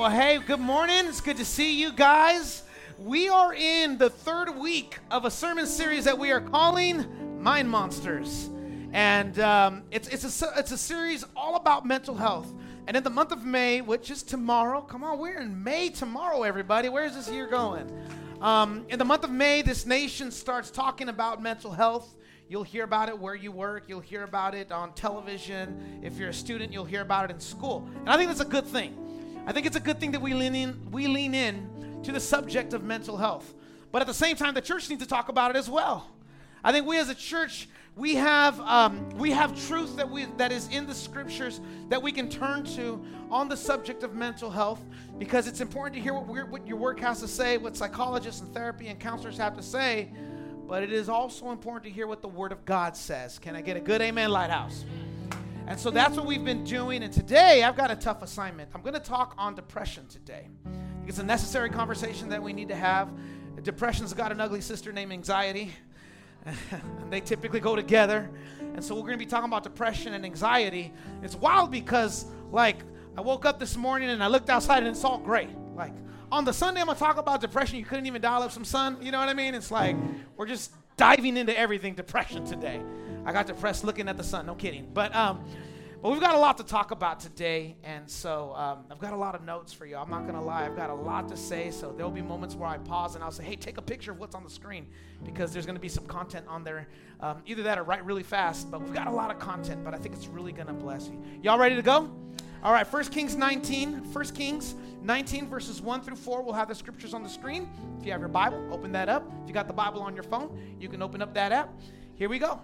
Well, hey, good morning. It's good to see you guys. We are in the third week of a sermon series that we are calling Mind Monsters. And um, it's, it's, a, it's a series all about mental health. And in the month of May, which is tomorrow, come on, we're in May tomorrow, everybody. Where's this year going? Um, in the month of May, this nation starts talking about mental health. You'll hear about it where you work. You'll hear about it on television. If you're a student, you'll hear about it in school. And I think that's a good thing. I think it's a good thing that we lean in, we lean in to the subject of mental health. But at the same time, the church needs to talk about it as well. I think we as a church, we have um, we have truth that we that is in the scriptures that we can turn to on the subject of mental health because it's important to hear what, what your work has to say, what psychologists and therapy and counselors have to say. But it is also important to hear what the Word of God says. Can I get a good amen, Lighthouse? And so that's what we've been doing. And today I've got a tough assignment. I'm going to talk on depression today. It's a necessary conversation that we need to have. Depression's got an ugly sister named anxiety. and they typically go together. And so we're going to be talking about depression and anxiety. It's wild because, like, I woke up this morning and I looked outside and it's all gray. Like, on the Sunday, I'm going to talk about depression. You couldn't even dial up some sun. You know what I mean? It's like we're just diving into everything depression today. I got depressed looking at the sun. No kidding. But um, but we've got a lot to talk about today, and so um, I've got a lot of notes for you. I'm not gonna lie, I've got a lot to say. So there'll be moments where I pause and I'll say, "Hey, take a picture of what's on the screen," because there's gonna be some content on there. Um, either that or write really fast. But we've got a lot of content, but I think it's really gonna bless you. Y'all ready to go? All right, 1 Kings 19. 1 Kings 19, verses 1 through 4. We'll have the scriptures on the screen. If you have your Bible, open that up. If you got the Bible on your phone, you can open up that app. Here we go.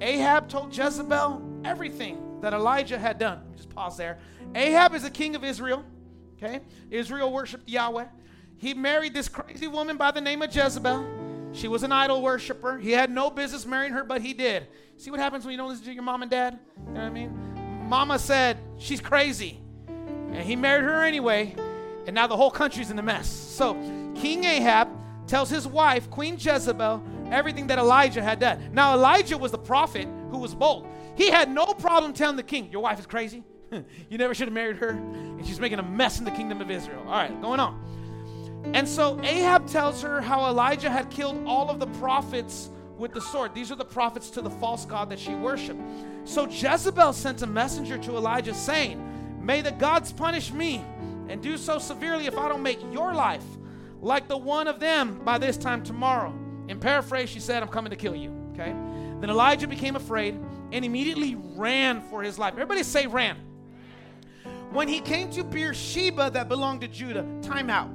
Ahab told Jezebel everything that Elijah had done. Let me just pause there. Ahab is the king of Israel. Okay? Israel worshiped Yahweh. He married this crazy woman by the name of Jezebel. She was an idol worshiper. He had no business marrying her, but he did. See what happens when you don't listen to your mom and dad? You know what I mean? Mama said she's crazy. And he married her anyway. And now the whole country's in a mess. So King Ahab tells his wife, Queen Jezebel, everything that Elijah had done. Now, Elijah was the prophet who was bold. He had no problem telling the king, Your wife is crazy. you never should have married her. And she's making a mess in the kingdom of Israel. All right, going on. And so Ahab tells her how Elijah had killed all of the prophets with the sword. These are the prophets to the false god that she worshiped. So Jezebel sent a messenger to Elijah saying, May the gods punish me and do so severely if I don't make your life like the one of them by this time tomorrow. In paraphrase, she said, I'm coming to kill you. Okay? Then Elijah became afraid and immediately ran for his life. Everybody say ran. When he came to Beersheba that belonged to Judah, time out.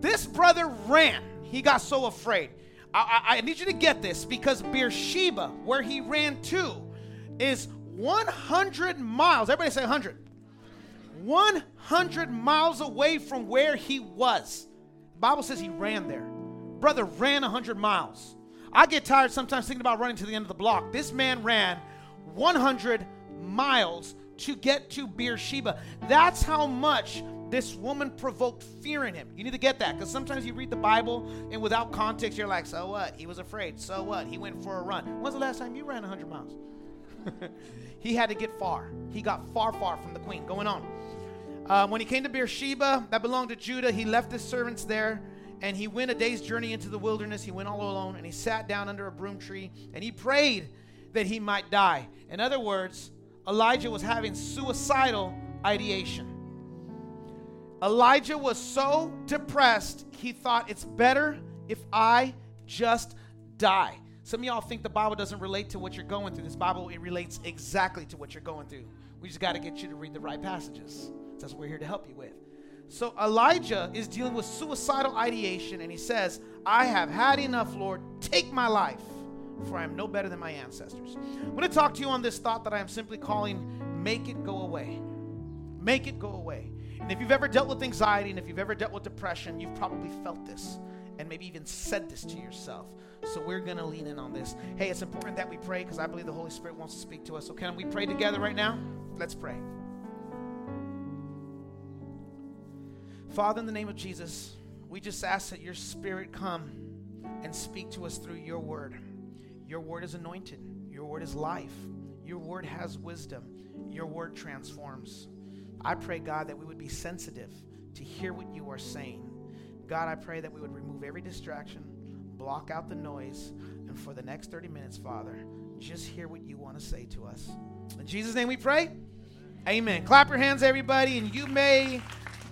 This brother ran. He got so afraid. I, I, I need you to get this because Beersheba, where he ran to, is 100 miles. Everybody say 100. 100 miles away from where he was. The Bible says he ran there brother ran 100 miles. I get tired sometimes thinking about running to the end of the block. This man ran 100 miles to get to Beersheba. That's how much this woman provoked fear in him. You need to get that because sometimes you read the Bible and without context, you're like, so what? He was afraid. So what? He went for a run. When's the last time you ran 100 miles? he had to get far. He got far, far from the queen. Going on. Uh, when he came to Beersheba, that belonged to Judah, he left his servants there and he went a day's journey into the wilderness. He went all alone and he sat down under a broom tree and he prayed that he might die. In other words, Elijah was having suicidal ideation. Elijah was so depressed, he thought it's better if I just die. Some of y'all think the Bible doesn't relate to what you're going through. This Bible it relates exactly to what you're going through. We just got to get you to read the right passages. That's what we're here to help you with. So Elijah is dealing with suicidal ideation and he says, I have had enough, Lord. Take my life, for I am no better than my ancestors. I'm going to talk to you on this thought that I am simply calling make it go away. Make it go away. And if you've ever dealt with anxiety and if you've ever dealt with depression, you've probably felt this and maybe even said this to yourself. So we're going to lean in on this. Hey, it's important that we pray because I believe the Holy Spirit wants to speak to us. So can we pray together right now? Let's pray. Father, in the name of Jesus, we just ask that your spirit come and speak to us through your word. Your word is anointed, your word is life, your word has wisdom, your word transforms. I pray, God, that we would be sensitive to hear what you are saying. God, I pray that we would remove every distraction, block out the noise, and for the next 30 minutes, Father, just hear what you want to say to us. In Jesus' name we pray. Amen. Clap your hands, everybody, and you may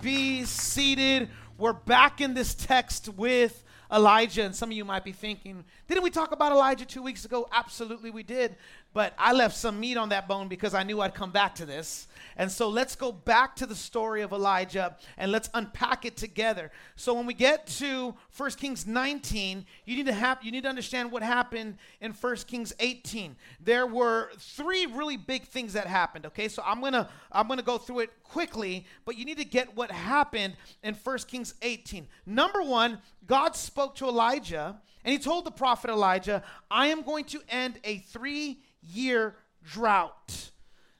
be seated. We're back in this text with Elijah, and some of you might be thinking, didn't we talk about Elijah two weeks ago? Absolutely, we did. But I left some meat on that bone because I knew I'd come back to this. And so let's go back to the story of Elijah and let's unpack it together. So when we get to 1 Kings 19, you need to have you need to understand what happened in 1 Kings 18. There were three really big things that happened, okay? So I'm going to I'm going to go through it quickly, but you need to get what happened in 1 Kings 18. Number 1, God spoke to Elijah and he told the prophet Elijah, "I am going to end a 3 year drought.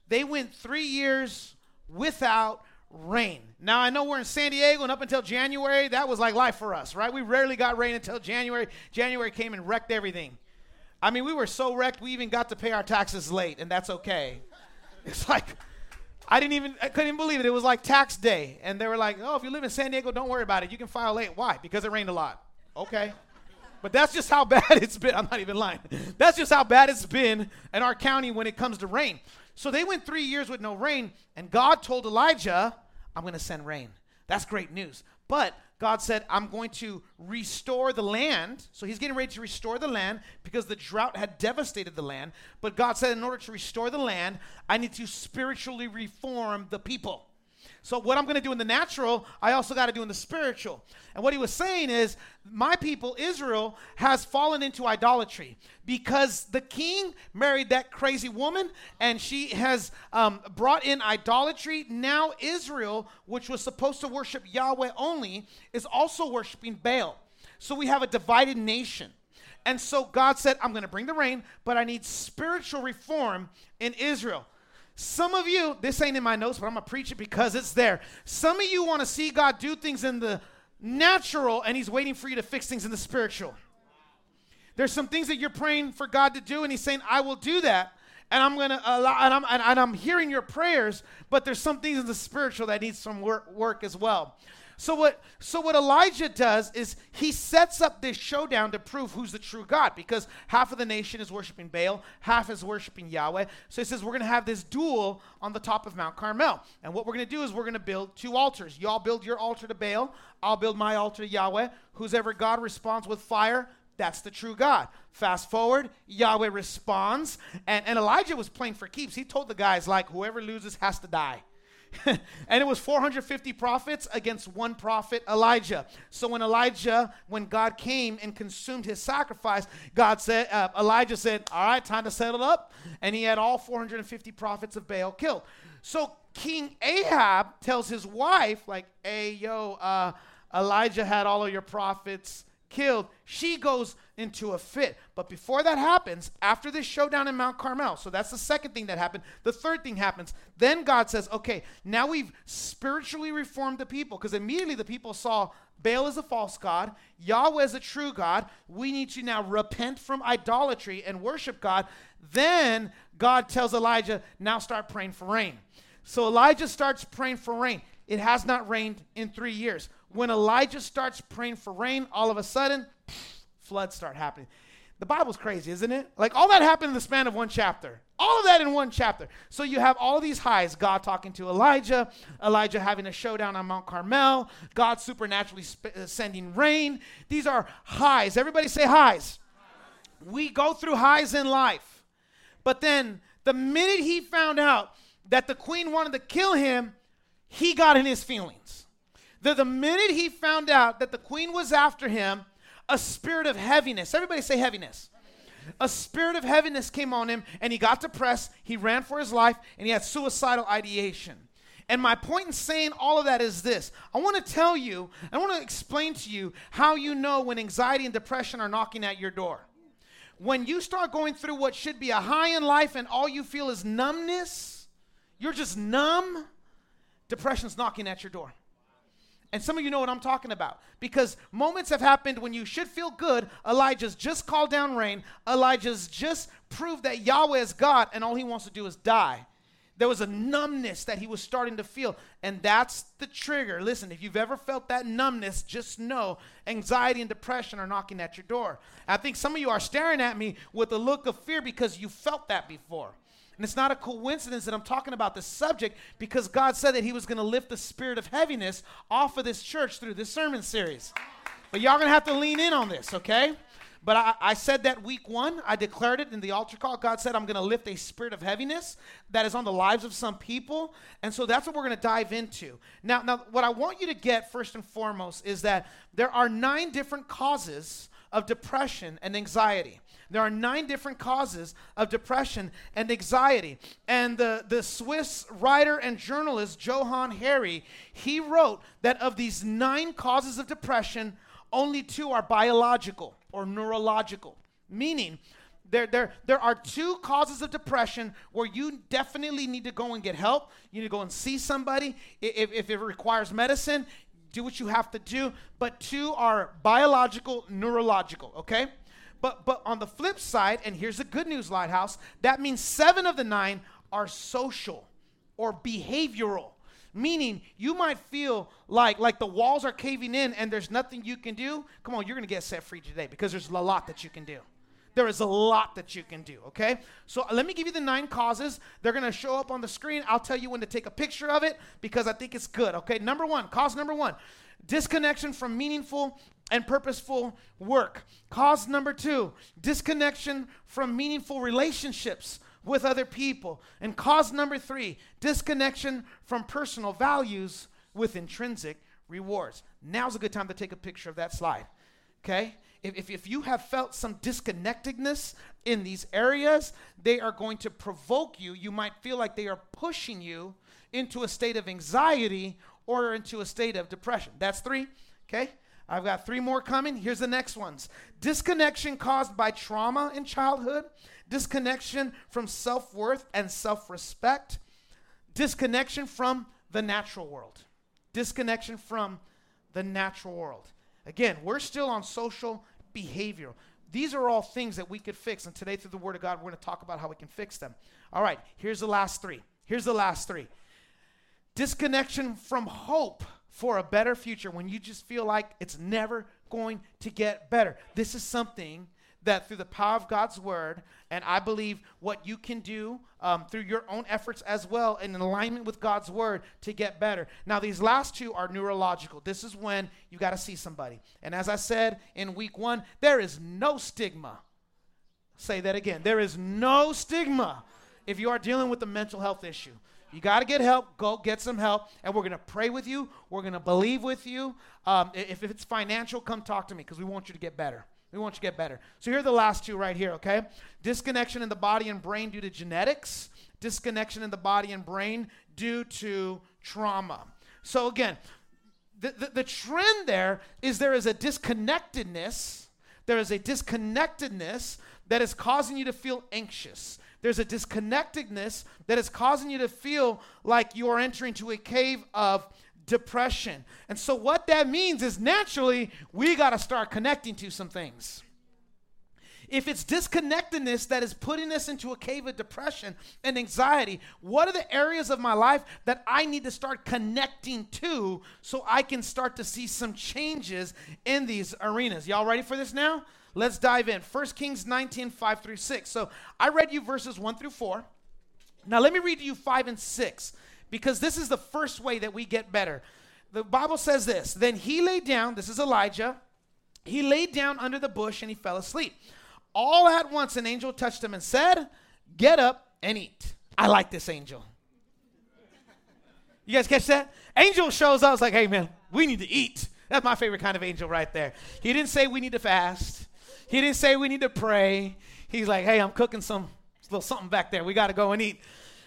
They went three years without rain. Now, I know we're in San Diego, and up until January, that was like life for us, right? We rarely got rain until January. January came and wrecked everything. I mean, we were so wrecked, we even got to pay our taxes late, and that's okay. It's like, I didn't even, I couldn't even believe it. It was like tax day. And they were like, oh, if you live in San Diego, don't worry about it. You can file late. Why? Because it rained a lot. Okay. But that's just how bad it's been. I'm not even lying. That's just how bad it's been in our county when it comes to rain. So they went three years with no rain, and God told Elijah, I'm going to send rain. That's great news. But God said, I'm going to restore the land. So he's getting ready to restore the land because the drought had devastated the land. But God said, in order to restore the land, I need to spiritually reform the people. So, what I'm going to do in the natural, I also got to do in the spiritual. And what he was saying is, my people, Israel, has fallen into idolatry because the king married that crazy woman and she has um, brought in idolatry. Now, Israel, which was supposed to worship Yahweh only, is also worshiping Baal. So, we have a divided nation. And so God said, I'm going to bring the rain, but I need spiritual reform in Israel. Some of you, this ain't in my notes, but I'm going to preach it because it's there. Some of you want to see God do things in the natural, and He's waiting for you to fix things in the spiritual. There's some things that you're praying for God to do, and He's saying, I will do that. And I'm gonna allow, and I'm, and, and I'm hearing your prayers, but there's some things in the spiritual that needs some work, work as well. So what so what Elijah does is he sets up this showdown to prove who's the true God because half of the nation is worshiping Baal, half is worshiping Yahweh. So he says we're going to have this duel on the top of Mount Carmel. And what we're going to do is we're going to build two altars. Y'all build your altar to Baal, I'll build my altar to Yahweh. Who's ever God responds with fire, that's the true God. Fast forward, Yahweh responds, and, and Elijah was playing for keeps. He told the guys, like, whoever loses has to die. and it was 450 prophets against one prophet, Elijah. So when Elijah, when God came and consumed his sacrifice, God said, uh, Elijah said, All right, time to settle up. And he had all 450 prophets of Baal killed. So King Ahab tells his wife, like, hey, yo, uh, Elijah had all of your prophets killed, she goes into a fit. But before that happens, after this showdown in Mount Carmel, so that's the second thing that happened. The third thing happens. Then God says, okay, now we've spiritually reformed the people because immediately the people saw Baal is a false God, Yahweh is a true God. We need to now repent from idolatry and worship God. Then God tells Elijah, now start praying for rain. So Elijah starts praying for rain. It has not rained in three years when Elijah starts praying for rain, all of a sudden, floods start happening. The Bible's crazy, isn't it? Like all that happened in the span of one chapter. All of that in one chapter. So you have all these highs God talking to Elijah, Elijah having a showdown on Mount Carmel, God supernaturally sp- uh, sending rain. These are highs. Everybody say highs. We go through highs in life. But then the minute he found out that the queen wanted to kill him, he got in his feelings that the minute he found out that the queen was after him, a spirit of heaviness, everybody say heaviness. A spirit of heaviness came on him and he got depressed. He ran for his life and he had suicidal ideation. And my point in saying all of that is this I want to tell you, I want to explain to you how you know when anxiety and depression are knocking at your door. When you start going through what should be a high in life and all you feel is numbness, you're just numb, depression's knocking at your door. And some of you know what I'm talking about because moments have happened when you should feel good. Elijah's just called down rain. Elijah's just proved that Yahweh is God, and all he wants to do is die. There was a numbness that he was starting to feel, and that's the trigger. Listen, if you've ever felt that numbness, just know anxiety and depression are knocking at your door. I think some of you are staring at me with a look of fear because you felt that before. And it's not a coincidence that I'm talking about this subject because God said that He was going to lift the spirit of heaviness off of this church through this sermon series. But y'all going to have to lean in on this, okay? But I, I, said that week one, I declared it in the altar call. God said, I'm going to lift a spirit of heaviness that is on the lives of some people. And so that's what we're going to dive into. Now, now, what I want you to get first and foremost is that there are nine different causes of depression and anxiety. There are nine different causes of depression and anxiety. And the, the Swiss writer and journalist Johann Hari, he wrote that of these nine causes of depression, only two are biological or neurological, meaning there, there, there are two causes of depression where you definitely need to go and get help. You need to go and see somebody. If, if it requires medicine, do what you have to do. But two are biological, neurological, okay? But but on the flip side, and here's the good news, Lighthouse, that means seven of the nine are social or behavioral. Meaning you might feel like like the walls are caving in and there's nothing you can do. Come on, you're gonna get set free today because there's a lot that you can do. There is a lot that you can do, okay? So uh, let me give you the nine causes. They're gonna show up on the screen. I'll tell you when to take a picture of it because I think it's good, okay? Number one, cause number one disconnection from meaningful and purposeful work. Cause number two, disconnection from meaningful relationships with other people. And cause number three, disconnection from personal values with intrinsic rewards. Now's a good time to take a picture of that slide. Okay? If, if, if, you have felt some disconnectedness in these areas, they are going to provoke you. You might feel like they are pushing you into a state of anxiety or into a state of depression. That's three. Okay? I've got three more coming. Here's the next ones disconnection caused by trauma in childhood, disconnection from self worth and self respect, disconnection from the natural world. Disconnection from the natural world. Again, we're still on social behavior. These are all things that we could fix. And today, through the Word of God, we're going to talk about how we can fix them. All right, here's the last three. Here's the last three disconnection from hope for a better future when you just feel like it's never going to get better. This is something that through the power of God's word, and I believe what you can do um, through your own efforts as well, in alignment with God's word to get better. Now, these last two are neurological. This is when you got to see somebody. And as I said in week one, there is no stigma. Say that again. There is no stigma if you are dealing with a mental health issue. You got to get help. Go get some help. And we're going to pray with you. We're going to believe with you. Um, if, if it's financial, come talk to me because we want you to get better. We want you to get better. So here are the last two right here, okay? Disconnection in the body and brain due to genetics, disconnection in the body and brain due to trauma. So again, the, the, the trend there is there is a disconnectedness. There is a disconnectedness that is causing you to feel anxious. There's a disconnectedness that is causing you to feel like you are entering to a cave of depression. And so, what that means is naturally, we got to start connecting to some things. If it's disconnectedness that is putting us into a cave of depression and anxiety, what are the areas of my life that I need to start connecting to so I can start to see some changes in these arenas? Y'all ready for this now? Let's dive in. 1 Kings 19, 5 through 6. So I read you verses 1 through 4. Now let me read to you 5 and 6 because this is the first way that we get better. The Bible says this Then he lay down, this is Elijah, he laid down under the bush and he fell asleep. All at once an angel touched him and said, Get up and eat. I like this angel. You guys catch that? Angel shows up. I was like, hey, man, we need to eat. That's my favorite kind of angel right there. He didn't say we need to fast. He didn't say we need to pray. He's like, hey, I'm cooking some little something back there. We got to go and eat.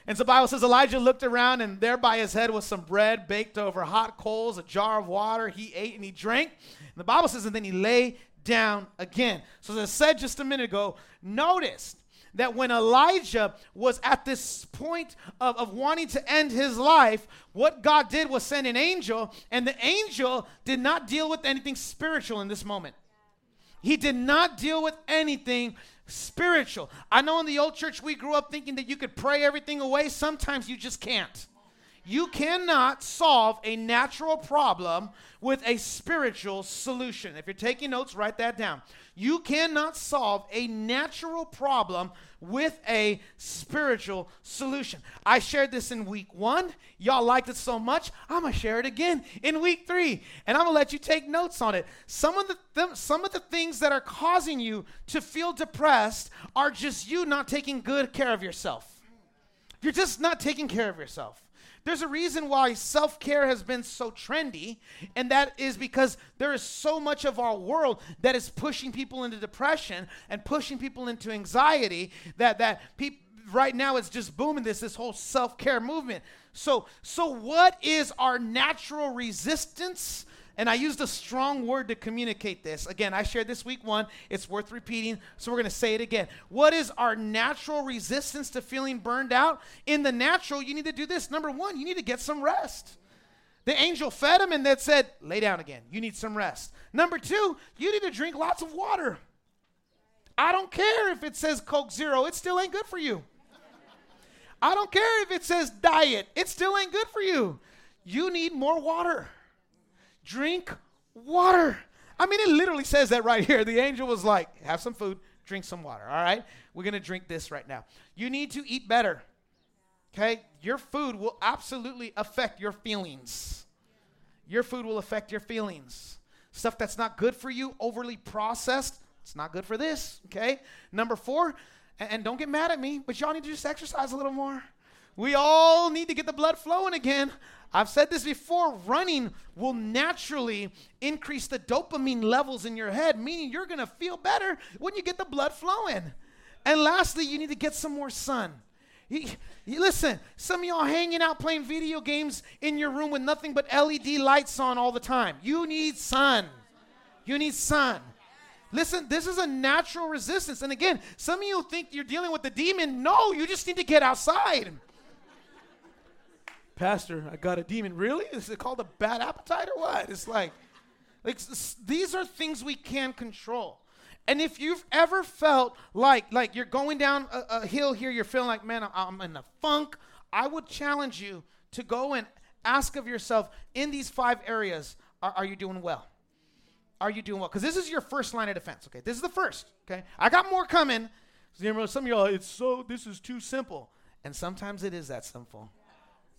And so the Bible says Elijah looked around, and there by his head was some bread baked over hot coals, a jar of water. He ate and he drank. And the Bible says, and then he lay down again. So as I said just a minute ago, notice that when Elijah was at this point of, of wanting to end his life, what God did was send an angel, and the angel did not deal with anything spiritual in this moment. He did not deal with anything spiritual. I know in the old church we grew up thinking that you could pray everything away. Sometimes you just can't. You cannot solve a natural problem with a spiritual solution. If you're taking notes, write that down. You cannot solve a natural problem with a spiritual solution. I shared this in week one. Y'all liked it so much, I'm gonna share it again in week three, and I'm gonna let you take notes on it. Some of the th- some of the things that are causing you to feel depressed are just you not taking good care of yourself. You're just not taking care of yourself. There's a reason why self care has been so trendy, and that is because there is so much of our world that is pushing people into depression and pushing people into anxiety that, that people right now it's just booming this this whole self-care movement. So so what is our natural resistance and I used a strong word to communicate this. Again, I shared this week one. It's worth repeating, so we're going to say it again. What is our natural resistance to feeling burned out? In the natural, you need to do this. Number one, you need to get some rest. The angel fed him and then said, Lay down again. You need some rest. Number two, you need to drink lots of water. I don't care if it says Coke Zero, it still ain't good for you. I don't care if it says diet, it still ain't good for you. You need more water drink water. I mean, it literally says that right here. The angel was like, have some food, drink some water. All right? We're going to drink this right now. You need to eat better. Okay? Your food will absolutely affect your feelings. Your food will affect your feelings. Stuff that's not good for you, overly processed, it's not good for this. Okay? Number four, and, and don't get mad at me, but y'all need to just exercise a little more. We all need to get the blood flowing again. I've said this before running will naturally increase the dopamine levels in your head, meaning you're to feel better when you get the blood flowing. And lastly, you need to get some more sun. Listen, some of y'all hanging out playing video games in your room with nothing but LED lights on all the time. You need sun. You need sun. Listen, this is a natural resistance. And again, some of you think you're dealing with the demon. No, you just need to get outside. Pastor, I got a demon. Really? Is it called a bad appetite or what? It's like, like these are things we can control. And if you've ever felt like like you're going down a, a hill here, you're feeling like, man, I'm in a funk. I would challenge you to go and ask of yourself in these five areas: Are, are you doing well? Are you doing well? Because this is your first line of defense. Okay, this is the first. Okay, I got more coming. Some of y'all, it's so. This is too simple, and sometimes it is that simple.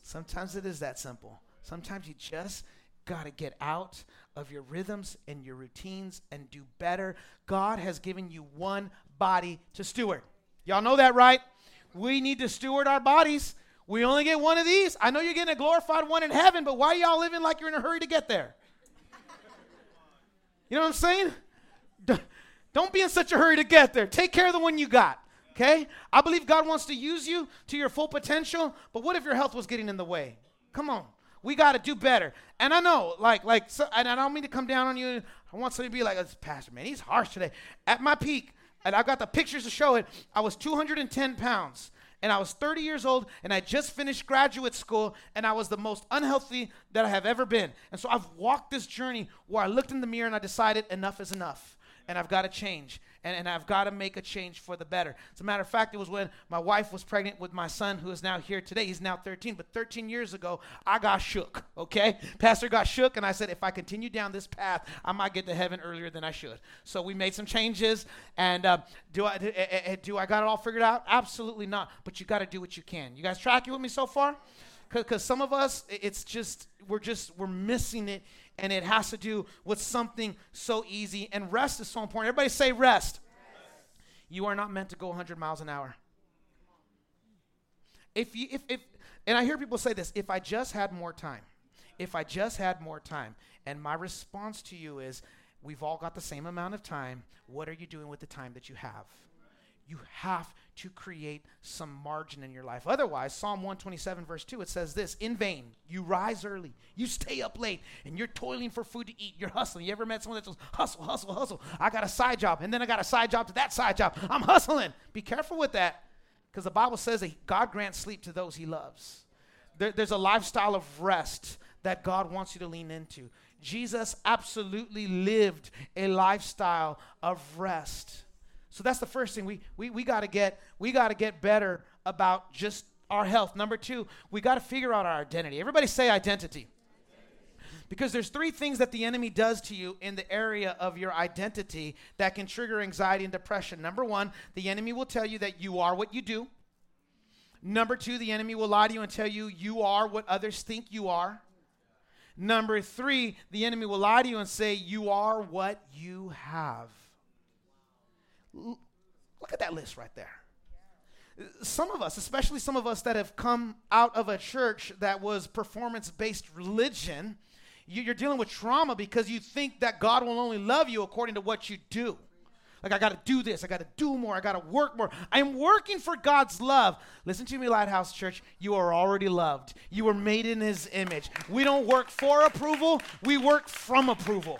Sometimes it is that simple. Sometimes you just got to get out of your rhythms and your routines and do better. God has given you one body to steward. Y'all know that, right? We need to steward our bodies. We only get one of these. I know you're getting a glorified one in heaven, but why y'all living like you're in a hurry to get there? You know what I'm saying? Don't be in such a hurry to get there. Take care of the one you got. Okay? I believe God wants to use you to your full potential, but what if your health was getting in the way? Come on. We got to do better. And I know, like, like, so, and I don't mean to come down on you. I want somebody to be like, oh, Pastor, man, he's harsh today. At my peak, and I've got the pictures to show it, I was 210 pounds. And I was 30 years old, and I just finished graduate school, and I was the most unhealthy that I have ever been. And so I've walked this journey where I looked in the mirror and I decided enough is enough, and I've got to change and, and I've got to make a change for the better. As a matter of fact, it was when my wife was pregnant with my son, who is now here today. He's now 13, but 13 years ago, I got shook, okay? Pastor got shook, and I said, if I continue down this path, I might get to heaven earlier than I should. So we made some changes, and uh, do, I, do, uh, do I got it all figured out? Absolutely not, but you got to do what you can. You guys tracking with me so far? Because some of us, it's just, we're just, we're missing it and it has to do with something so easy. And rest is so important. Everybody say rest. rest. You are not meant to go 100 miles an hour. If you, if, if, and I hear people say this if I just had more time, if I just had more time, and my response to you is, we've all got the same amount of time. What are you doing with the time that you have? You have to create some margin in your life. Otherwise, Psalm 127, verse 2, it says this In vain, you rise early, you stay up late, and you're toiling for food to eat. You're hustling. You ever met someone that says, Hustle, hustle, hustle? I got a side job, and then I got a side job to that side job. I'm hustling. Be careful with that because the Bible says that God grants sleep to those he loves. There, there's a lifestyle of rest that God wants you to lean into. Jesus absolutely lived a lifestyle of rest. So that's the first thing we we, we got to get we got to get better about just our health. Number 2, we got to figure out our identity. Everybody say identity. Because there's three things that the enemy does to you in the area of your identity that can trigger anxiety and depression. Number 1, the enemy will tell you that you are what you do. Number 2, the enemy will lie to you and tell you you are what others think you are. Number 3, the enemy will lie to you and say you are what you have. Look at that list right there. Some of us, especially some of us that have come out of a church that was performance based religion, you're dealing with trauma because you think that God will only love you according to what you do. Like, I got to do this. I got to do more. I got to work more. I'm working for God's love. Listen to me, Lighthouse Church. You are already loved. You were made in His image. We don't work for approval, we work from approval.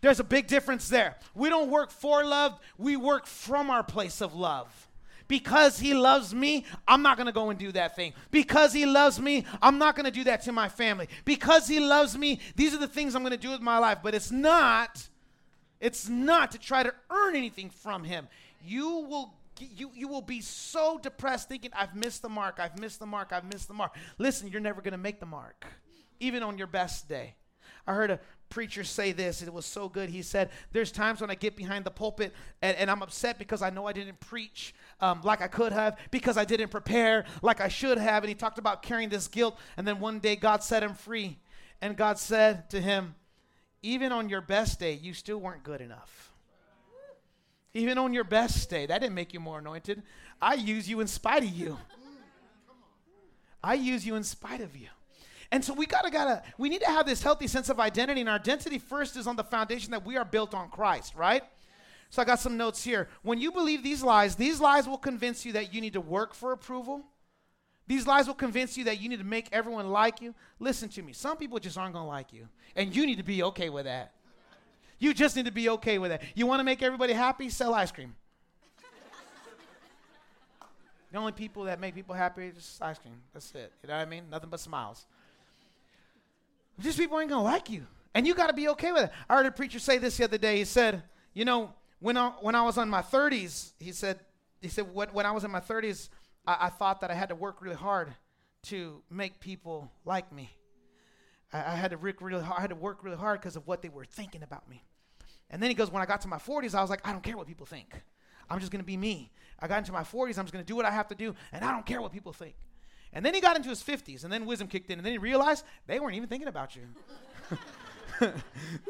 There's a big difference there. We don't work for love, we work from our place of love. Because he loves me, I'm not going to go and do that thing. Because he loves me, I'm not going to do that to my family. Because he loves me, these are the things I'm going to do with my life. But it's not it's not to try to earn anything from him. You will you, you will be so depressed thinking, I've missed the mark, I've missed the mark, I've missed the mark. Listen, you're never going to make the mark, even on your best day. I heard a preacher say this. It was so good. He said, There's times when I get behind the pulpit and, and I'm upset because I know I didn't preach um, like I could have, because I didn't prepare like I should have. And he talked about carrying this guilt. And then one day God set him free. And God said to him, Even on your best day, you still weren't good enough. Even on your best day, that didn't make you more anointed. I use you in spite of you. I use you in spite of you. And so we gotta gotta we need to have this healthy sense of identity, and our identity first is on the foundation that we are built on Christ, right? So I got some notes here. When you believe these lies, these lies will convince you that you need to work for approval. These lies will convince you that you need to make everyone like you. Listen to me. Some people just aren't gonna like you, and you need to be okay with that. You just need to be okay with that. You want to make everybody happy? Sell ice cream. the only people that make people happy is ice cream. That's it. You know what I mean? Nothing but smiles. These people ain't gonna like you. And you gotta be okay with it. I heard a preacher say this the other day. He said, you know, when I, when I was in my 30s, he said, he said, when, when I was in my 30s, I, I thought that I had to work really hard to make people like me. I, I had to work really hard. I had to work really hard because of what they were thinking about me. And then he goes, when I got to my 40s, I was like, I don't care what people think. I'm just gonna be me. I got into my 40s, I'm just gonna do what I have to do, and I don't care what people think. And then he got into his 50s, and then wisdom kicked in, and then he realized they weren't even thinking about you.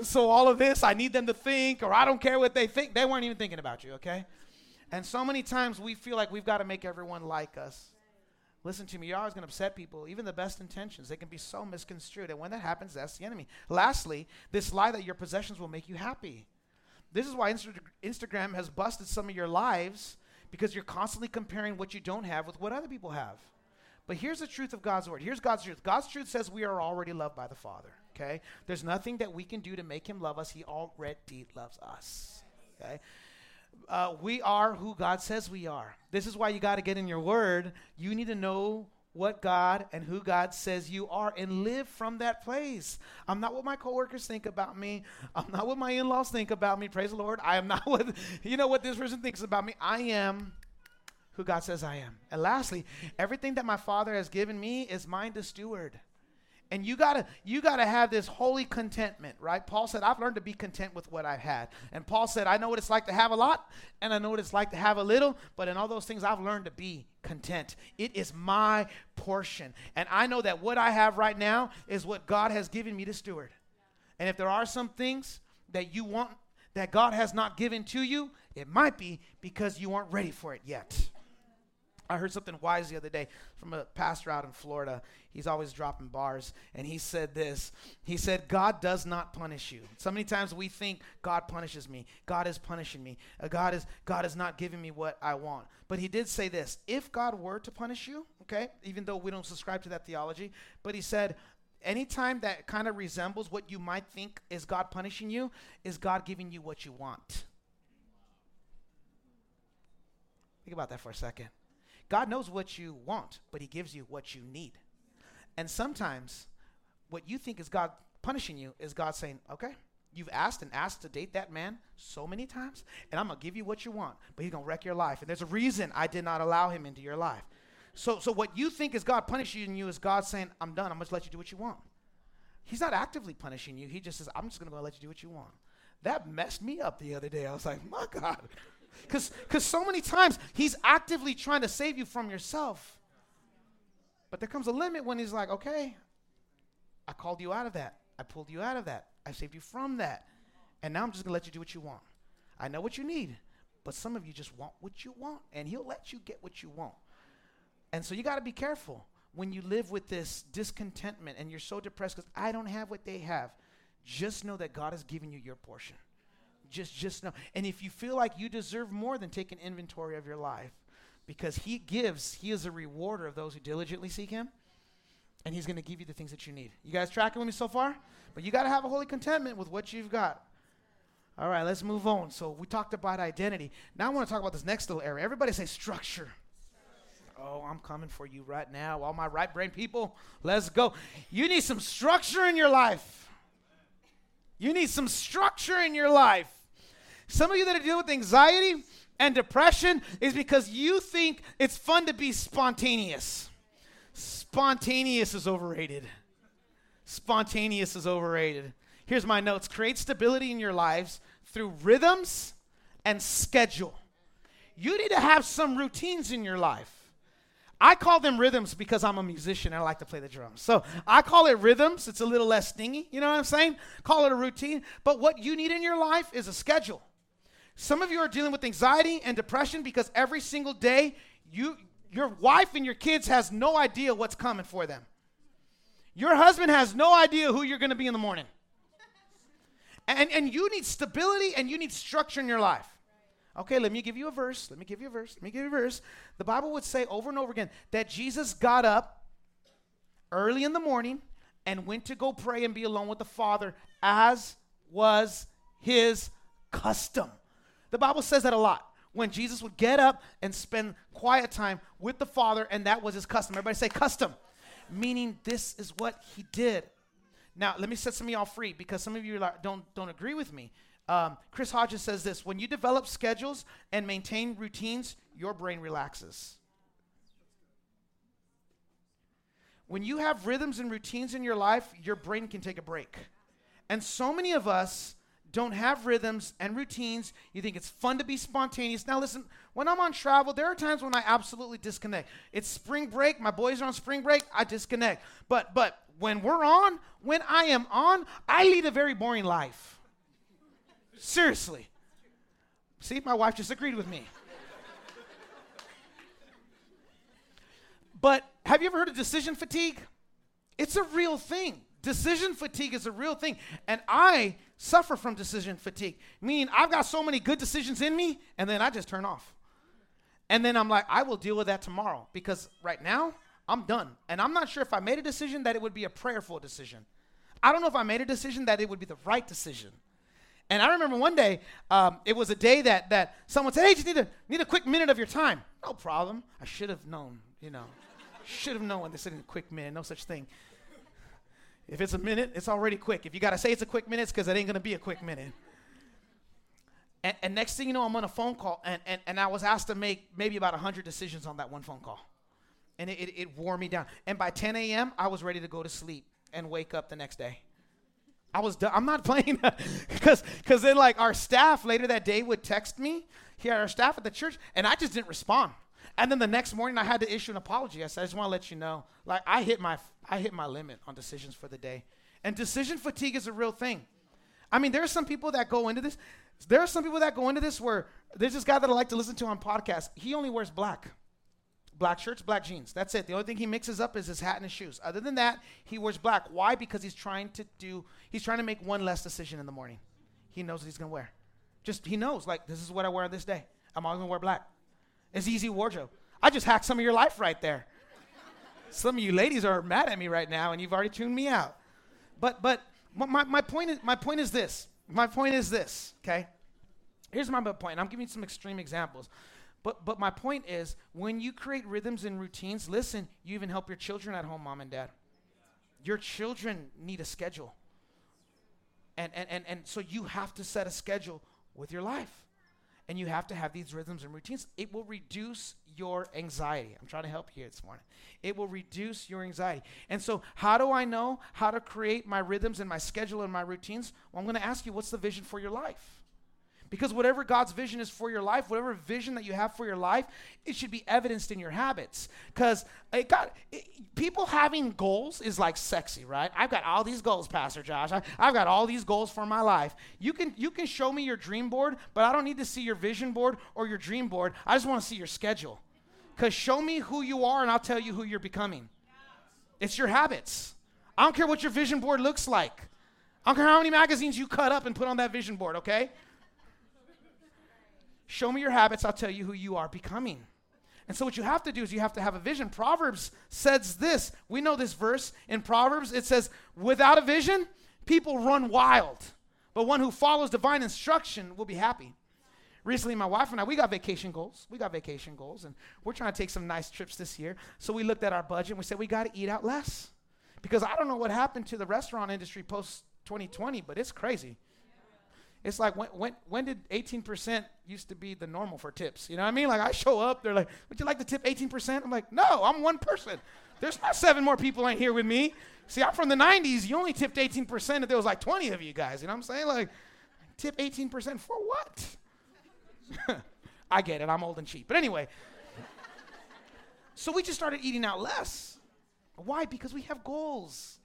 so all of this, I need them to think, or I don't care what they think. They weren't even thinking about you, okay? And so many times we feel like we've got to make everyone like us. Listen to me, you're always going to upset people. Even the best intentions, they can be so misconstrued. And when that happens, that's the enemy. Lastly, this lie that your possessions will make you happy. This is why Insta- Instagram has busted some of your lives because you're constantly comparing what you don't have with what other people have. But here's the truth of God's word. Here's God's truth. God's truth says we are already loved by the Father. Okay? There's nothing that we can do to make him love us. He already loves us. Okay? Uh, we are who God says we are. This is why you got to get in your word. You need to know what God and who God says you are and live from that place. I'm not what my coworkers think about me. I'm not what my in-laws think about me. Praise the Lord. I am not what you know what this person thinks about me. I am who God says I am. And lastly, everything that my Father has given me is mine to steward. And you gotta you gotta have this holy contentment, right? Paul said, I've learned to be content with what I've had. And Paul said, I know what it's like to have a lot, and I know what it's like to have a little, but in all those things I've learned to be content. It is my portion. And I know that what I have right now is what God has given me to steward. And if there are some things that you want that God has not given to you, it might be because you aren't ready for it yet. I heard something wise the other day from a pastor out in Florida. He's always dropping bars, and he said this. He said, God does not punish you. So many times we think God punishes me. God is punishing me. Uh, God is God is not giving me what I want. But he did say this: if God were to punish you, okay, even though we don't subscribe to that theology, but he said, anytime that kind of resembles what you might think is God punishing you, is God giving you what you want. Think about that for a second. God knows what you want, but He gives you what you need. And sometimes what you think is God punishing you is God saying, okay, you've asked and asked to date that man so many times, and I'm going to give you what you want, but he's going to wreck your life. And there's a reason I did not allow him into your life. So, so what you think is God punishing you is God saying, I'm done. I'm going to let you do what you want. He's not actively punishing you. He just says, I'm just going to let you do what you want. That messed me up the other day. I was like, my God. Because so many times he's actively trying to save you from yourself. But there comes a limit when he's like, okay, I called you out of that. I pulled you out of that. I saved you from that. And now I'm just going to let you do what you want. I know what you need, but some of you just want what you want, and he'll let you get what you want. And so you got to be careful when you live with this discontentment and you're so depressed because I don't have what they have. Just know that God has given you your portion just just know. And if you feel like you deserve more, then take an inventory of your life, because He gives. He is a rewarder of those who diligently seek Him, and He's going to give you the things that you need. You guys tracking with me so far? But you got to have a holy contentment with what you've got. All right, let's move on. So we talked about identity. Now I want to talk about this next little area. Everybody say structure. Oh, I'm coming for you right now. All my right brain people, let's go. You need some structure in your life. You need some structure in your life. Some of you that are dealing with anxiety and depression is because you think it's fun to be spontaneous. Spontaneous is overrated. Spontaneous is overrated. Here's my notes create stability in your lives through rhythms and schedule. You need to have some routines in your life. I call them rhythms because I'm a musician and I like to play the drums. So I call it rhythms. It's a little less stingy. You know what I'm saying? Call it a routine. But what you need in your life is a schedule. Some of you are dealing with anxiety and depression because every single day you your wife and your kids has no idea what's coming for them. Your husband has no idea who you're going to be in the morning. And, and you need stability and you need structure in your life. Okay, let me give you a verse. Let me give you a verse. Let me give you a verse. The Bible would say over and over again that Jesus got up early in the morning and went to go pray and be alone with the Father as was his custom. The Bible says that a lot. When Jesus would get up and spend quiet time with the Father, and that was his custom. Everybody say custom, meaning this is what he did. Now, let me set some of y'all free because some of you like, don't, don't agree with me. Um, Chris Hodges says this when you develop schedules and maintain routines, your brain relaxes. When you have rhythms and routines in your life, your brain can take a break. And so many of us don't have rhythms and routines. You think it's fun to be spontaneous. Now, listen, when I'm on travel, there are times when I absolutely disconnect. It's spring break, my boys are on spring break, I disconnect. But but when we're on, when I am on, I lead a very boring life. Seriously. See, my wife just agreed with me. but have you ever heard of decision fatigue? It's a real thing. Decision fatigue is a real thing. And I suffer from decision fatigue, meaning I've got so many good decisions in me, and then I just turn off. And then I'm like, I will deal with that tomorrow because right now I'm done. And I'm not sure if I made a decision that it would be a prayerful decision. I don't know if I made a decision that it would be the right decision. And I remember one day, um, it was a day that, that someone said, hey, just need a, need a quick minute of your time. No problem. I should have known, you know. should have known when they said a quick minute, no such thing. If it's a minute, it's already quick. If you got to say it's a quick minute, it's because it ain't going to be a quick minute. And, and, next thing you know, I'm on a phone call, and, and, and I was asked to make maybe about 100 decisions on that one phone call. And it, it, it wore me down. And by 10 a.m., I was ready to go to sleep and wake up the next day. I was done. I'm not playing because because then like our staff later that day would text me here our staff at the church and I just didn't respond. And then the next morning, I had to issue an apology. I said, I just want to let you know, like I hit my I hit my limit on decisions for the day, and decision fatigue is a real thing. I mean, there are some people that go into this. There are some people that go into this where there's this guy that I like to listen to on podcasts. He only wears black. black shirts, black jeans. That's it. The only thing he mixes up is his hat and his shoes. Other than that, he wears black. Why? Because he's trying to do, he's trying to make one less decision in the morning. He knows what he's to wear. Just, he knows, like, this is what I wear on this day. I'm always to wear black. It's easy wardrobe. I just hacked some of your life right there. some of you ladies are mad at me right now, and you've already tuned me out. But, but my, my, point is, my point is this. My point is this, okay? Here's my point. I'm giving you some extreme examples. But, but my point is when you create rhythms and routines, listen, you even help your children at home, mom and dad. Your children need a schedule. And, and, and, and so you have to set a schedule with your life. And you have to have these rhythms and routines. It will reduce your anxiety. I'm trying to help you here this morning. It will reduce your anxiety. And so, how do I know how to create my rhythms and my schedule and my routines? Well, I'm going to ask you what's the vision for your life? Because whatever God's vision is for your life, whatever vision that you have for your life, it should be evidenced in your habits. Because it got it, people having goals is like sexy, right? I've got all these goals, Pastor Josh. I, I've got all these goals for my life. You can you can show me your dream board, but I don't need to see your vision board or your dream board. I just want to see your schedule. Because show me who you are, and I'll tell you who you're becoming. It's your habits. I don't care what your vision board looks like. I don't care how many magazines you cut up and put on that vision board, okay? Show me your habits, I'll tell you who you are becoming. And so, what you have to do is you have to have a vision. Proverbs says this. We know this verse in Proverbs. It says, Without a vision, people run wild, but one who follows divine instruction will be happy. Recently, my wife and I, we got vacation goals. We got vacation goals, and we're trying to take some nice trips this year. So, we looked at our budget and we said, We got to eat out less. Because I don't know what happened to the restaurant industry post 2020, but it's crazy. It's like when, when, when did 18% used to be the normal for tips? You know what I mean? Like I show up, they're like, would you like to tip 18%? I'm like, no, I'm one person. There's not seven more people in here with me. See, I'm from the 90s. You only tipped 18% if there was like 20 of you guys. You know what I'm saying? Like, tip 18% for what? I get it. I'm old and cheap. But anyway, so we just started eating out less. Why? Because we have goals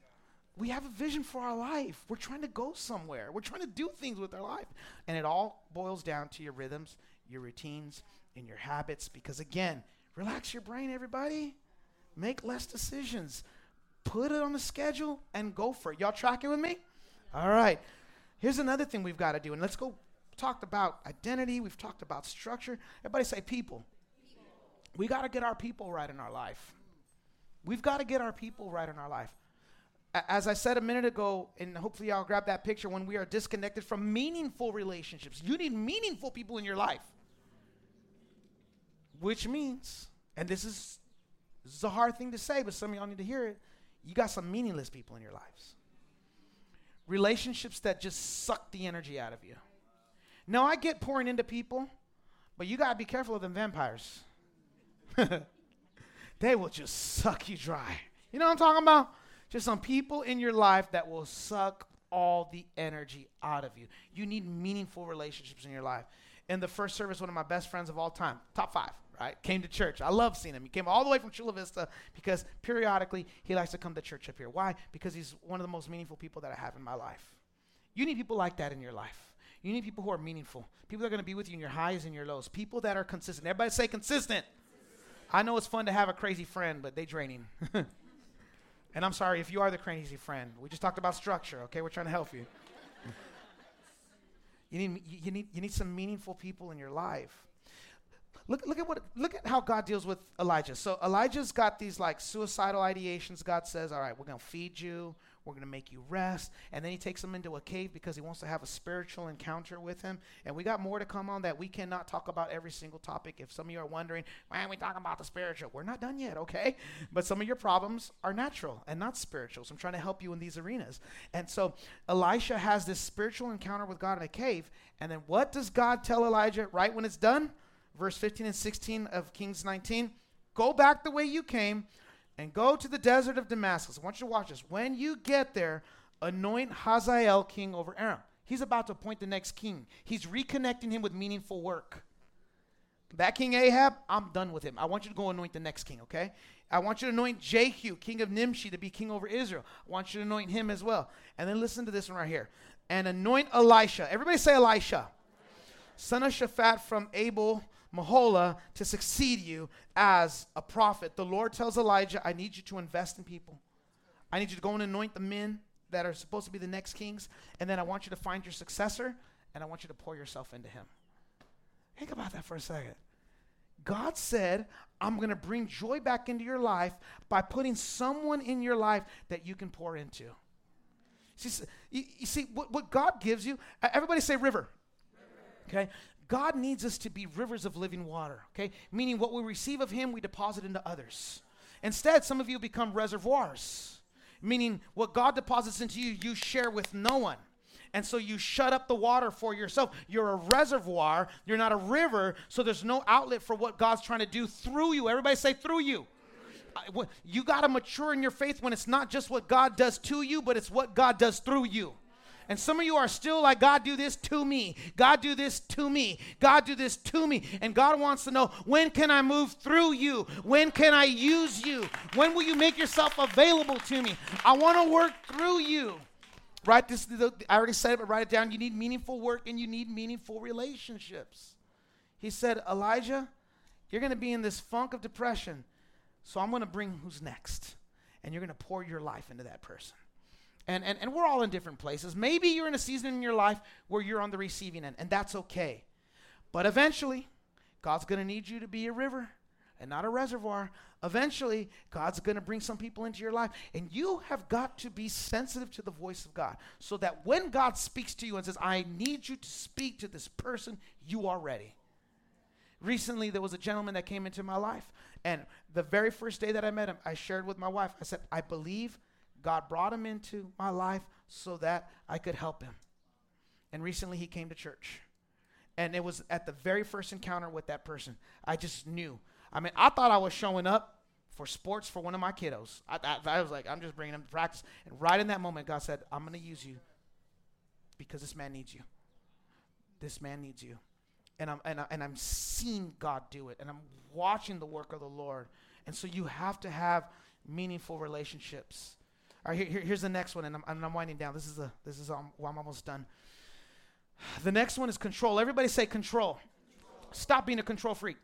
we have a vision for our life. We're trying to go somewhere. We're trying to do things with our life. And it all boils down to your rhythms, your routines, and your habits. Because again, relax your brain, everybody. Make less decisions. Put it on the schedule and go for it. Y'all tracking with me? All right. Here's another thing we've got to do. And let's go talked about identity. We've talked about structure. Everybody say people. people. We got to get our people right in our life. We've got to get our people right in our life as I said a minute ago, and hopefully I'll grab that picture, when we are disconnected from meaningful relationships, you need meaningful people in your life. Which means, and this is, this is a hard thing to say, but some of y'all need to hear it, you got some meaningless people in your lives. Relationships that just suck the energy out of you. Now, I get pouring into people, but you got to be careful of them vampires. they will just suck you dry. You know what I'm talking about? Just some people in your life that will suck all the energy out of you. You need meaningful relationships in your life. In the first service, one of my best friends of all time, top five, right, came to church. I love seeing him. He came all the way from Chula Vista because periodically he likes to come to church up here. Why? Because he's one of the most meaningful people that I have in my life. You need people like that in your life. You need people who are meaningful. People that are going to be with you in your highs and your lows. People that are consistent. Everybody say consistent. I know it's fun to have a crazy friend, but they draining. And I'm sorry if you are the crazy friend. We just talked about structure, okay? We're trying to help you. you, need, you, need, you need some meaningful people in your life. Look, look at what look at how God deals with Elijah. So Elijah's got these like suicidal ideations. God says, All right, we're gonna feed you, we're going to make you rest. And then he takes him into a cave because he wants to have a spiritual encounter with him. And we got more to come on that. We cannot talk about every single topic. If some of you are wondering, why are we talking about the spiritual? We're not done yet, okay? But some of your problems are natural and not spiritual. So I'm trying to help you in these arenas. And so Elisha has this spiritual encounter with God in a cave. And then what does God tell Elijah right when it's done? Verse 15 and 16 of Kings 19. Go back the way you came and go to the desert of Damascus. I want you to watch this. When you get there, anoint Hazael king over Aram. He's about to appoint the next king. He's reconnecting him with meaningful work. That king Ahab, I'm done with him. I want you to go anoint the next king, okay? I want you to anoint Jehu, king of Nimshi, to be king over Israel. I want you to anoint him as well. And then listen to this one right here. And anoint Elisha. Everybody say Elisha. Son of Shaphat from Abel Meholah to succeed you as a prophet. The Lord tells Elijah, I need you to invest in people. I need you to go and anoint the men that are supposed to be the next kings. And then I want you to find your successor and I want you to pour yourself into him. Think about that for a second. God said, I'm going to bring joy back into your life by putting someone in your life that you can pour into. See, you, you see what, what God gives you, everybody say river. river. Okay? God needs us to be rivers of living water, okay? Meaning what we receive of Him, we deposit into others. Instead, some of you become reservoirs, meaning what God deposits into you, you share with no one. And so you shut up the water for yourself. You're a reservoir, you're not a river, so there's no outlet for what God's trying to do through you. Everybody say, through you. You got to mature in your faith when it's not just what God does to you, but it's what God does through you. And some of you are still like, God, do this to me. God, do this to me. God, do this to me. And God wants to know, when can I move through you? When can I use you? When will you make yourself available to me? I want to work through you. Write this, I already said it, but write it down. You need meaningful work and you need meaningful relationships. He said, Elijah, you're going to be in this funk of depression. So I'm going to bring who's next. And you're going to pour your life into that person. And, and, and we're all in different places. Maybe you're in a season in your life where you're on the receiving end, and that's okay. But eventually, God's going to need you to be a river and not a reservoir. Eventually, God's going to bring some people into your life, and you have got to be sensitive to the voice of God so that when God speaks to you and says, I need you to speak to this person, you are ready. Recently, there was a gentleman that came into my life, and the very first day that I met him, I shared with my wife, I said, I believe God brought him into my life so that I could help him. And recently he came to church. And it was at the very first encounter with that person. I just knew. I mean, I thought I was showing up for sports for one of my kiddos. I, I, I was like, I'm just bringing him to practice. And right in that moment, God said, I'm going to use you because this man needs you. This man needs you. And I'm, and, I, and I'm seeing God do it. And I'm watching the work of the Lord. And so you have to have meaningful relationships. All right, here, here's the next one, and I'm, I'm winding down. This is a, this is um, well, I'm almost done. The next one is control. Everybody say control. Stop being a control freak.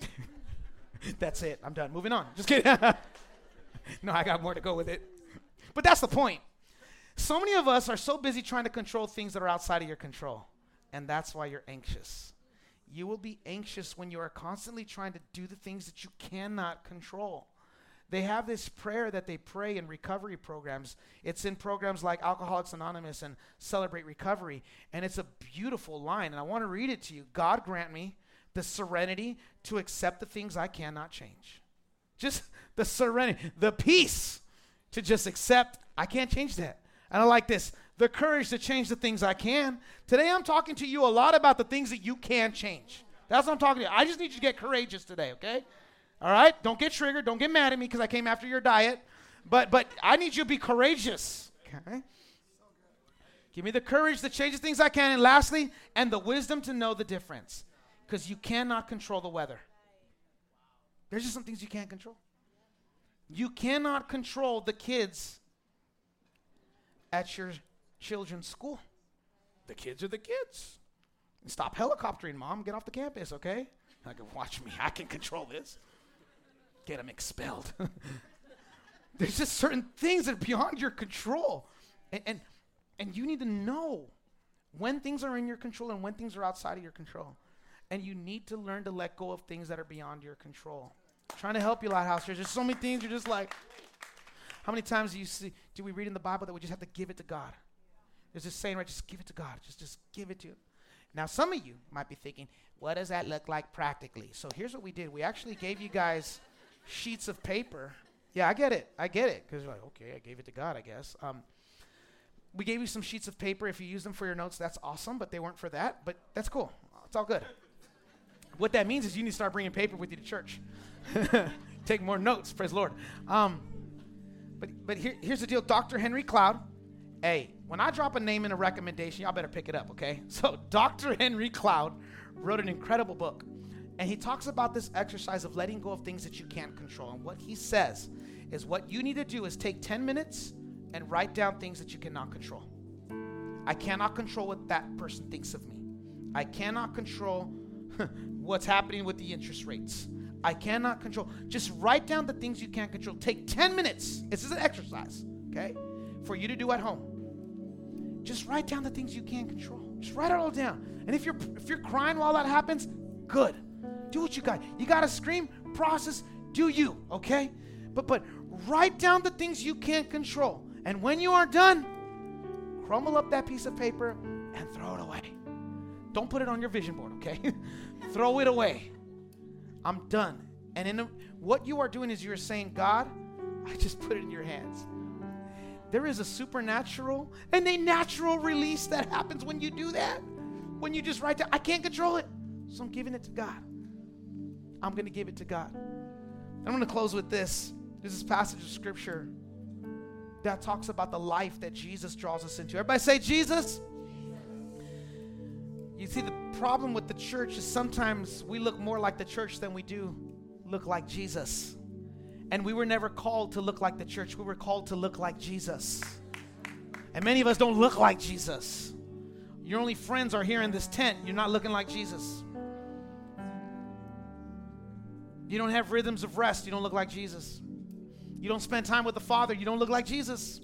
that's it. I'm done. Moving on. Just kidding. no, I got more to go with it. But that's the point. So many of us are so busy trying to control things that are outside of your control, and that's why you're anxious. You will be anxious when you are constantly trying to do the things that you cannot control. They have this prayer that they pray in recovery programs. It's in programs like Alcoholics Anonymous and Celebrate Recovery. And it's a beautiful line. And I want to read it to you God grant me the serenity to accept the things I cannot change. Just the serenity, the peace to just accept I can't change that. And I like this the courage to change the things I can. Today I'm talking to you a lot about the things that you can change. That's what I'm talking to you. I just need you to get courageous today, okay? All right? Don't get triggered. Don't get mad at me because I came after your diet. But but I need you to be courageous. Okay? Give me the courage to change the things I can. And lastly, and the wisdom to know the difference. Because you cannot control the weather. There's just some things you can't control. You cannot control the kids at your children's school. The kids are the kids. Stop helicoptering, mom. Get off the campus, okay? I can watch me. I can control this get them expelled. There's just certain things that are beyond your control. And, and, and you need to know when things are in your control and when things are outside of your control. And you need to learn to let go of things that are beyond your control. I'm trying to help you, Lighthouse. There's so many things you're just like, how many times do you see, do we read in the Bible that we just have to give it to God? There's this saying, right? Just give it to God. Just, just give it to Him. Now, some of you might be thinking, what does that look like practically? So here's what we did. We actually gave you guys sheets of paper. Yeah, I get it. I get it. Because you're like, okay, I gave it to God, I guess. Um, we gave you some sheets of paper. If you use them for your notes, that's awesome, but they weren't for that. But that's cool. It's all good. what that means is you need to start bringing paper with you to church. Take more notes, praise Lord. Um, but but here, here's the deal Dr. Henry Cloud. Hey, when I drop a name in a recommendation, y'all better pick it up, okay? So, Dr. Henry Cloud wrote an incredible book. And he talks about this exercise of letting go of things that you can't control. And what he says is what you need to do is take 10 minutes and write down things that you cannot control. I cannot control what that person thinks of me. I cannot control what's happening with the interest rates. I cannot control. Just write down the things you can't control. Take 10 minutes. This is an exercise, okay? For you to do at home. Just write down the things you can't control. Just write it all down. And if you're if you're crying while that happens, good. Do what you got. You got to scream, process, do you, okay? But but write down the things you can't control. And when you are done, crumble up that piece of paper and throw it away. Don't put it on your vision board, okay? throw it away. I'm done. And in what you are doing is you're saying, God, I just put it in your hands. There is a supernatural and a natural release that happens when you do that. When you just write down, I can't control it. So I'm giving it to God. I'm going to give it to God. I'm going to close with this. This is passage of scripture that talks about the life that Jesus draws us into. Everybody say, Jesus. You see, the problem with the church is sometimes we look more like the church than we do look like Jesus. And we were never called to look like the church, we were called to look like Jesus. And many of us don't look like Jesus. Your only friends are here in this tent, you're not looking like Jesus. You don't have rhythms of rest, you don't look like Jesus. You don't spend time with the Father, you don't look like Jesus.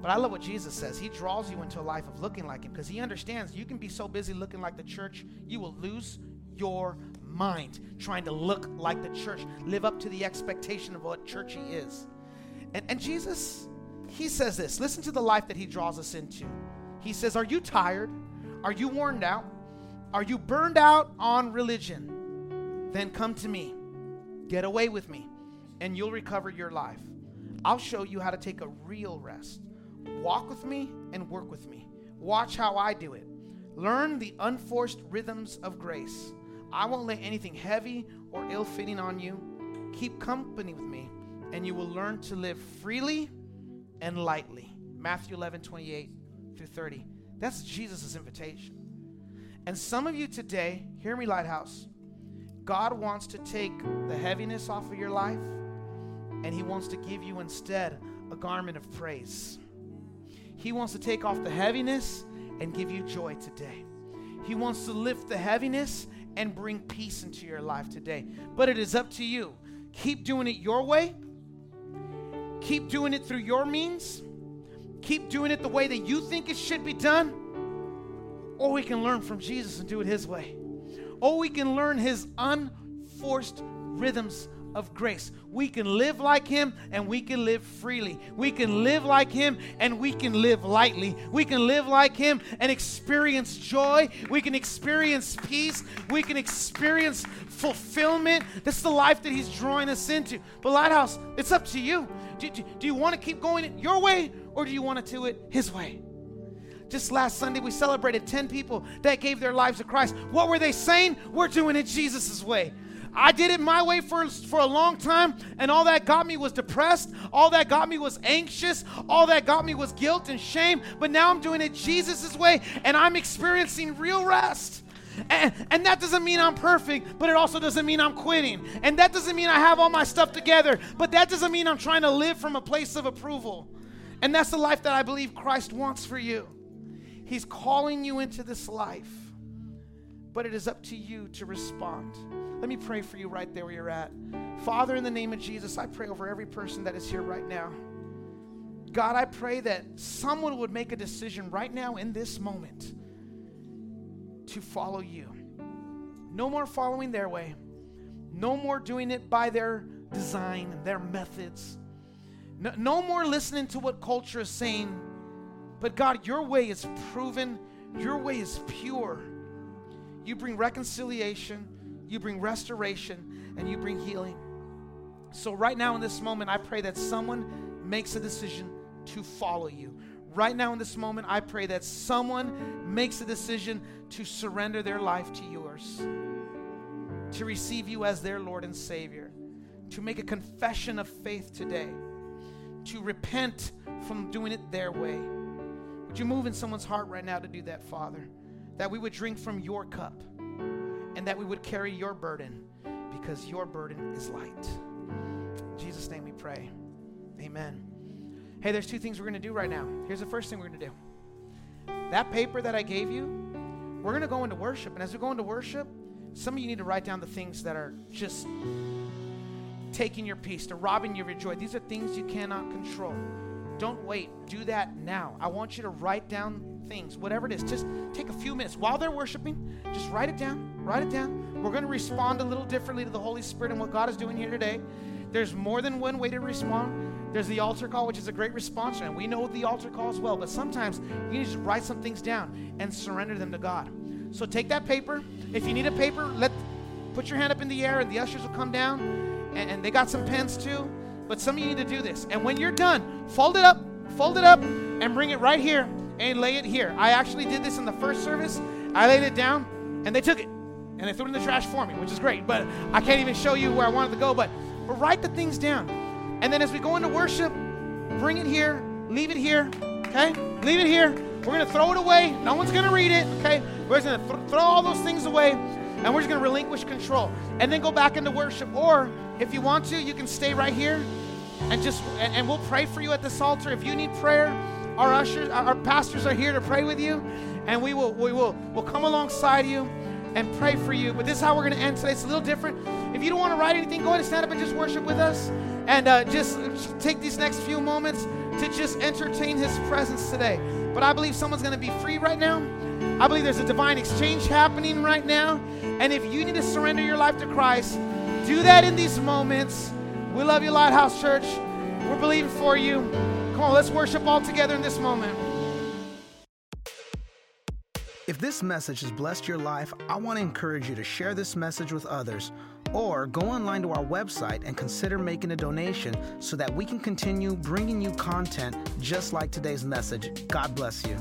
But I love what Jesus says. He draws you into a life of looking like Him because He understands you can be so busy looking like the church, you will lose your mind trying to look like the church, live up to the expectation of what churchy is. And, and Jesus, He says this listen to the life that He draws us into. He says, Are you tired? Are you worn out? Are you burned out on religion? Then come to me. Get away with me, and you'll recover your life. I'll show you how to take a real rest. Walk with me and work with me. Watch how I do it. Learn the unforced rhythms of grace. I won't lay anything heavy or ill fitting on you. Keep company with me, and you will learn to live freely and lightly. Matthew 11, 28 through 30. That's Jesus' invitation. And some of you today, hear me, Lighthouse, God wants to take the heaviness off of your life, and He wants to give you instead a garment of praise. He wants to take off the heaviness and give you joy today. He wants to lift the heaviness and bring peace into your life today. But it is up to you. Keep doing it your way. Keep doing it through your means. Keep doing it the way that you think it should be done. Or we can learn from Jesus and do it His way. Or we can learn His unforced rhythms of grace. We can live like Him and we can live freely. We can live like Him and we can live lightly. We can live like Him and experience joy. We can experience peace. We can experience fulfillment. That's the life that He's drawing us into. But, Lighthouse, it's up to you. Do, do, do you want to keep going your way or do you want to do it His way? Just last Sunday, we celebrated 10 people that gave their lives to Christ. What were they saying? We're doing it Jesus' way. I did it my way for, for a long time, and all that got me was depressed. All that got me was anxious. All that got me was guilt and shame. But now I'm doing it Jesus' way, and I'm experiencing real rest. And, and that doesn't mean I'm perfect, but it also doesn't mean I'm quitting. And that doesn't mean I have all my stuff together, but that doesn't mean I'm trying to live from a place of approval. And that's the life that I believe Christ wants for you. He's calling you into this life, but it is up to you to respond. Let me pray for you right there where you're at. Father, in the name of Jesus, I pray over every person that is here right now. God, I pray that someone would make a decision right now in this moment to follow you. No more following their way, no more doing it by their design their methods. No, no more listening to what culture is saying. But God, your way is proven, your way is pure. You bring reconciliation, you bring restoration, and you bring healing. So, right now in this moment, I pray that someone makes a decision to follow you. Right now in this moment, I pray that someone makes a decision to surrender their life to yours, to receive you as their Lord and Savior, to make a confession of faith today, to repent from doing it their way. Would you move in someone's heart right now to do that, Father? That we would drink from your cup and that we would carry your burden because your burden is light. In Jesus' name we pray. Amen. Hey, there's two things we're going to do right now. Here's the first thing we're going to do. That paper that I gave you, we're going to go into worship. And as we go into worship, some of you need to write down the things that are just taking your peace, to robbing you of your joy. These are things you cannot control. Don't wait. Do that now. I want you to write down things, whatever it is. Just take a few minutes while they're worshiping. Just write it down. Write it down. We're going to respond a little differently to the Holy Spirit and what God is doing here today. There's more than one way to respond. There's the altar call, which is a great response, and we know the altar call as well. But sometimes you need to write some things down and surrender them to God. So take that paper. If you need a paper, let put your hand up in the air, and the ushers will come down, and, and they got some pens too. But some of you need to do this. And when you're done, fold it up, fold it up, and bring it right here and lay it here. I actually did this in the first service. I laid it down, and they took it, and they threw it in the trash for me, which is great. But I can't even show you where I wanted to go. But but write the things down. And then as we go into worship, bring it here, leave it here, okay? Leave it here. We're going to throw it away. No one's going to read it, okay? We're just going to th- throw all those things away and we're just going to relinquish control and then go back into worship. Or if you want to, you can stay right here and just, and, and we'll pray for you at this altar. If you need prayer, our ushers, our pastors are here to pray with you and we will, we will, we'll come alongside you and pray for you. But this is how we're going to end today. It's a little different. If you don't want to write anything, go ahead and stand up and just worship with us. And uh, just take these next few moments to just entertain His presence today. But I believe someone's going to be free right now. I believe there's a divine exchange happening right now. And if you need to surrender your life to Christ, do that in these moments. We love you, Lighthouse Church. We're believing for you. Come on, let's worship all together in this moment. If this message has blessed your life, I want to encourage you to share this message with others or go online to our website and consider making a donation so that we can continue bringing you content just like today's message. God bless you.